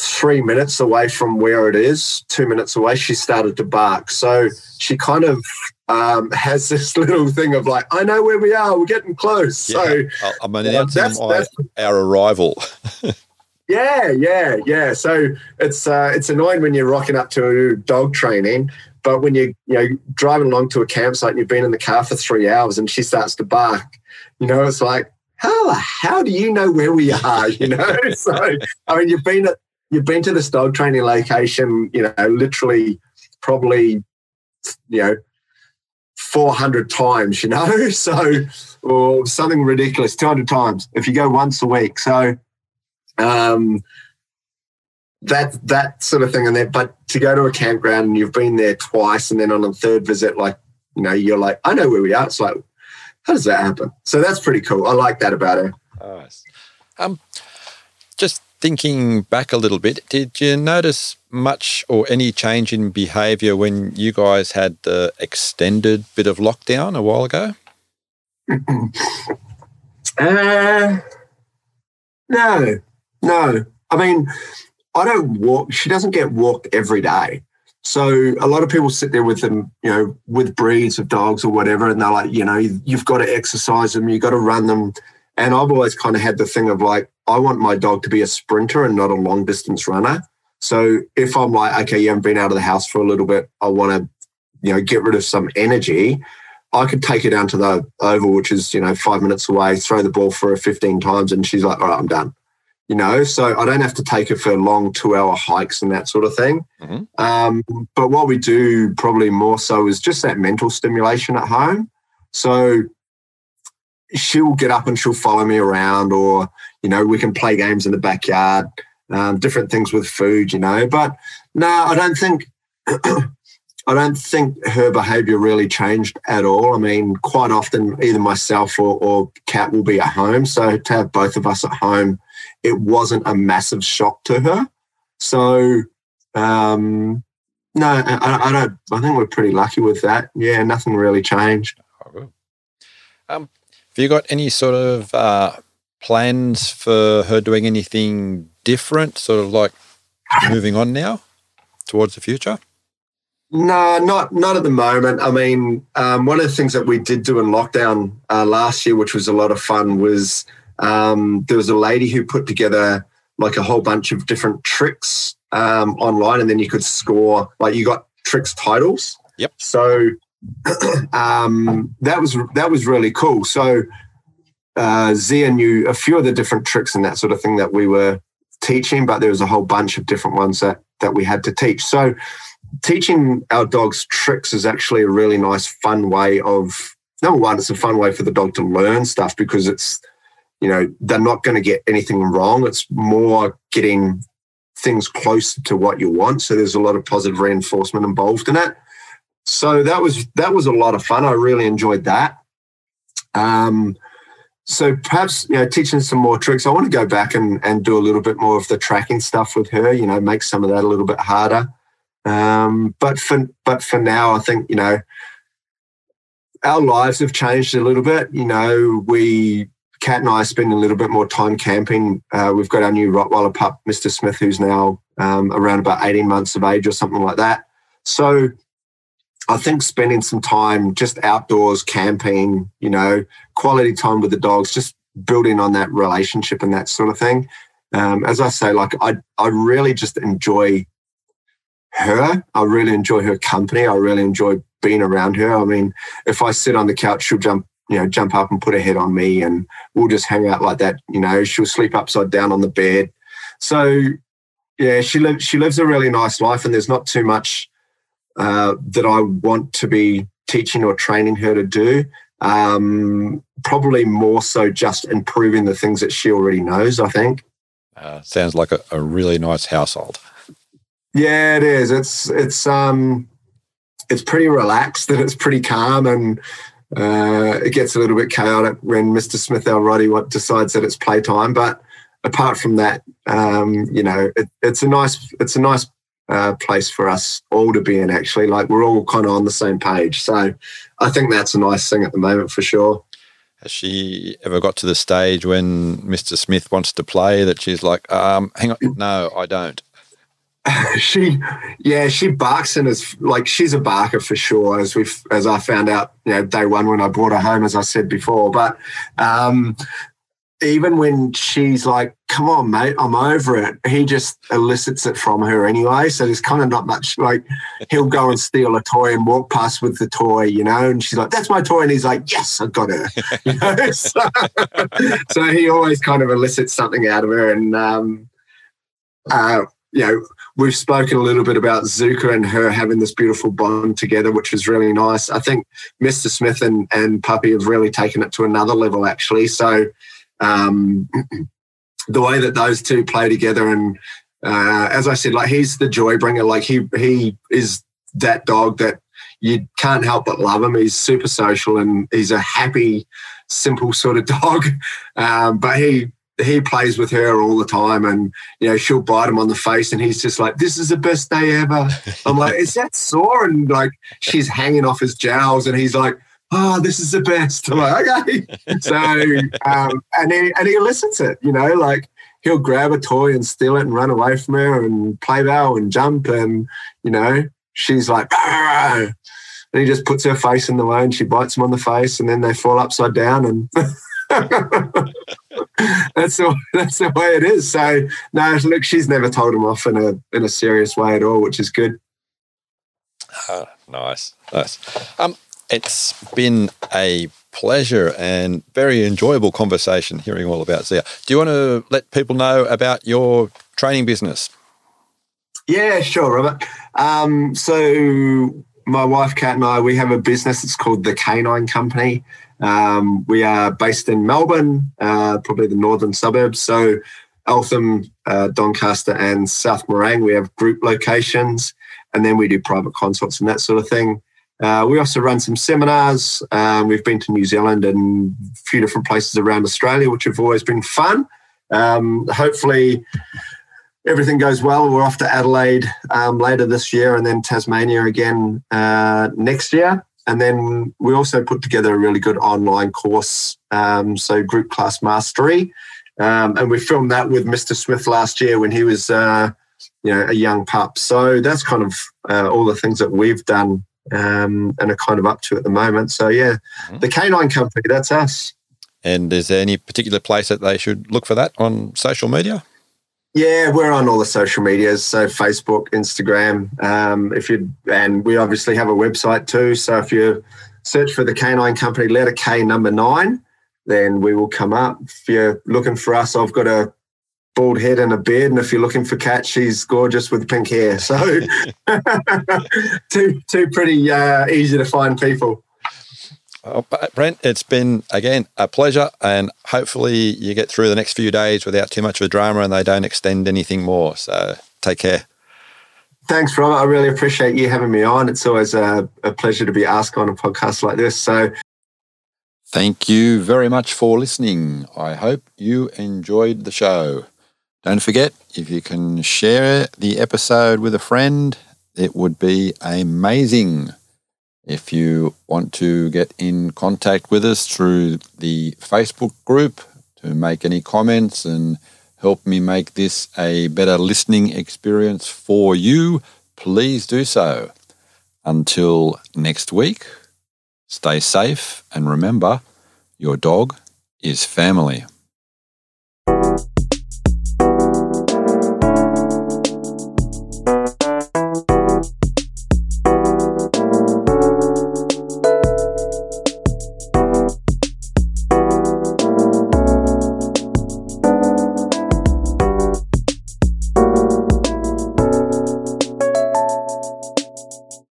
three minutes away from where it is, two minutes away, she started to bark. So she kind of um, [LAUGHS] has this little thing of like, I know where we are, we're getting close. Yeah, so I'm announcing that's, my, that's, our arrival. [LAUGHS] yeah, yeah, yeah. So it's uh, it's annoying when you're rocking up to dog training, but when you you know driving along to a campsite and you've been in the car for three hours and she starts to bark, you know, it's like, how how do you know where we are? [LAUGHS] You know, so I mean, you've been at you've been to this dog training location, you know, literally probably, you know, 400 times, you know, [LAUGHS] so, or something ridiculous, 200 times if you go once a week. So, um, that that sort of thing and that but to go to a campground and you've been there twice and then on a third visit like you know you're like i know where we are. It's like how does that happen? So that's pretty cool. I like that about it nice. Um just thinking back a little bit, did you notice much or any change in behaviour when you guys had the extended bit of lockdown a while ago? [CLEARS THROAT] uh, no, no. I mean, I don't walk. She doesn't get walked every day. So a lot of people sit there with them, you know, with breeds of dogs or whatever, and they're like, you know, you've got to exercise them, you've got to run them. And I've always kind of had the thing of like, I want my dog to be a sprinter and not a long distance runner. So if I'm like, okay, you haven't been out of the house for a little bit, I want to, you know, get rid of some energy. I could take her down to the oval, which is, you know, five minutes away, throw the ball for her 15 times, and she's like, all right, I'm done. You know, so I don't have to take her for long two hour hikes and that sort of thing. Mm-hmm. Um, but what we do probably more so is just that mental stimulation at home. So she'll get up and she'll follow me around, or you know, we can play games in the backyard, um, different things with food, you know. But no, I don't think. [CLEARS THROAT] I don't think her behaviour really changed at all. I mean, quite often either myself or, or Kat will be at home. So to have both of us at home, it wasn't a massive shock to her. So um, no, I, I, don't. I think we're pretty lucky with that. Yeah, nothing really changed. Oh, um, have you got any sort of uh, plans for her doing anything different, sort of like moving on now towards the future? No, not not at the moment. I mean, um, one of the things that we did do in lockdown uh, last year, which was a lot of fun, was um, there was a lady who put together like a whole bunch of different tricks um, online, and then you could score. Like you got tricks titles. Yep. So [COUGHS] um, that was that was really cool. So uh, Zia knew a few of the different tricks and that sort of thing that we were teaching, but there was a whole bunch of different ones that that we had to teach. So teaching our dogs tricks is actually a really nice, fun way of number one, it's a fun way for the dog to learn stuff because it's you know they're not going to get anything wrong. It's more getting things close to what you want. So there's a lot of positive reinforcement involved in it. So that was that was a lot of fun. I really enjoyed that. Um, so perhaps you know teaching some more tricks. I want to go back and, and do a little bit more of the tracking stuff with her. You know, make some of that a little bit harder. Um, but for but for now, I think you know our lives have changed a little bit. You know, we Kat and I spend a little bit more time camping. Uh, we've got our new Rottweiler pup, Mr. Smith, who's now um, around about 18 months of age or something like that. So I think spending some time just outdoors, camping, you know, quality time with the dogs, just building on that relationship and that sort of thing. Um, as I say, like I, I really just enjoy her. I really enjoy her company. I really enjoy being around her. I mean, if I sit on the couch, she'll jump, you know, jump up and put her head on me, and we'll just hang out like that. You know, she'll sleep upside down on the bed. So, yeah, she lives. She lives a really nice life, and there's not too much uh, that I want to be teaching or training her to do. Um, probably more so just improving the things that she already knows, I think. Uh, sounds like a, a, really nice household. Yeah, it is. It's it's um it's pretty relaxed and it's pretty calm and uh, it gets a little bit chaotic when Mr. Smith what decides that it's playtime. But apart from that, um, you know, it, it's a nice it's a nice uh, place for us all to be in, actually. Like we're all kind of on the same page. So I think that's a nice thing at the moment for sure. Has she ever got to the stage when Mr. Smith wants to play that she's like, um, hang on, no, I don't? [LAUGHS] she, yeah, she barks and is like she's a barker for sure. As we've, as I found out, you know, day one when I brought her home, as I said before. But um, even when she's like, "Come on, mate, I'm over it," he just elicits it from her anyway. So there's kind of not much like he'll go and steal a toy and walk past with the toy, you know, and she's like, "That's my toy," and he's like, "Yes, I got her," [LAUGHS] you know. so, [LAUGHS] so, he always kind of elicits something out of her, and um, uh, you know we've spoken a little bit about Zuka and her having this beautiful bond together, which was really nice. I think Mr. Smith and, and Puppy have really taken it to another level, actually. So um, [CLEARS THROAT] the way that those two play together, and uh, as I said, like he's the joy bringer. Like he he is that dog that you can't help but love him. He's super social and he's a happy, simple sort of [LAUGHS] dog. Um, but he he plays with her all the time and you know she'll bite him on the face and he's just like this is the best day ever [LAUGHS] i'm like is that sore and like she's hanging off his jowls and he's like oh this is the best i'm [LAUGHS] like okay [LAUGHS] so um, and he and he listens it you know like he'll grab a toy and steal it and run away from her and play bow and jump and you know she's like and he just puts her face in the way and she bites him on the face and then they fall upside down and [LAUGHS] that's the that's the way it is. So no, look, she's never told him off in a in a serious way at all, which is good. Oh, nice, nice. Um, it's been a pleasure and very enjoyable conversation hearing all about Zia. Do you want to let people know about your training business? Yeah, sure, Robert. Um, so my wife Kat and I, we have a business. It's called the Canine Company. Um, we are based in Melbourne, uh, probably the northern suburbs. So Eltham, uh, Doncaster, and South Morang, we have group locations, and then we do private consults and that sort of thing. Uh, we also run some seminars. Um, we've been to New Zealand and a few different places around Australia, which have always been fun. Um, hopefully, everything goes well. We're off to Adelaide um, later this year and then Tasmania again uh, next year. And then we also put together a really good online course, um, so Group Class Mastery. Um, and we filmed that with Mr. Smith last year when he was, uh, you know, a young pup. So that's kind of uh, all the things that we've done um, and are kind of up to at the moment. So yeah, mm-hmm. the Canine Company, that's us. And is there any particular place that they should look for that on social media? Yeah, we're on all the social medias, so Facebook, Instagram. Um, if you and we obviously have a website too. So if you search for the Canine Company, letter K number nine, then we will come up. If you're looking for us, I've got a bald head and a beard, and if you're looking for Kat, she's gorgeous with pink hair. So [LAUGHS] two two pretty uh, easy to find people. Oh, Brent, it's been again a pleasure, and hopefully you get through the next few days without too much of a drama, and they don't extend anything more. So take care. Thanks, Robert. I really appreciate you having me on. It's always a, a pleasure to be asked on a podcast like this. So, thank you very much for listening. I hope you enjoyed the show. Don't forget, if you can share the episode with a friend, it would be amazing. If you want to get in contact with us through the Facebook group to make any comments and help me make this a better listening experience for you, please do so. Until next week, stay safe and remember your dog is family.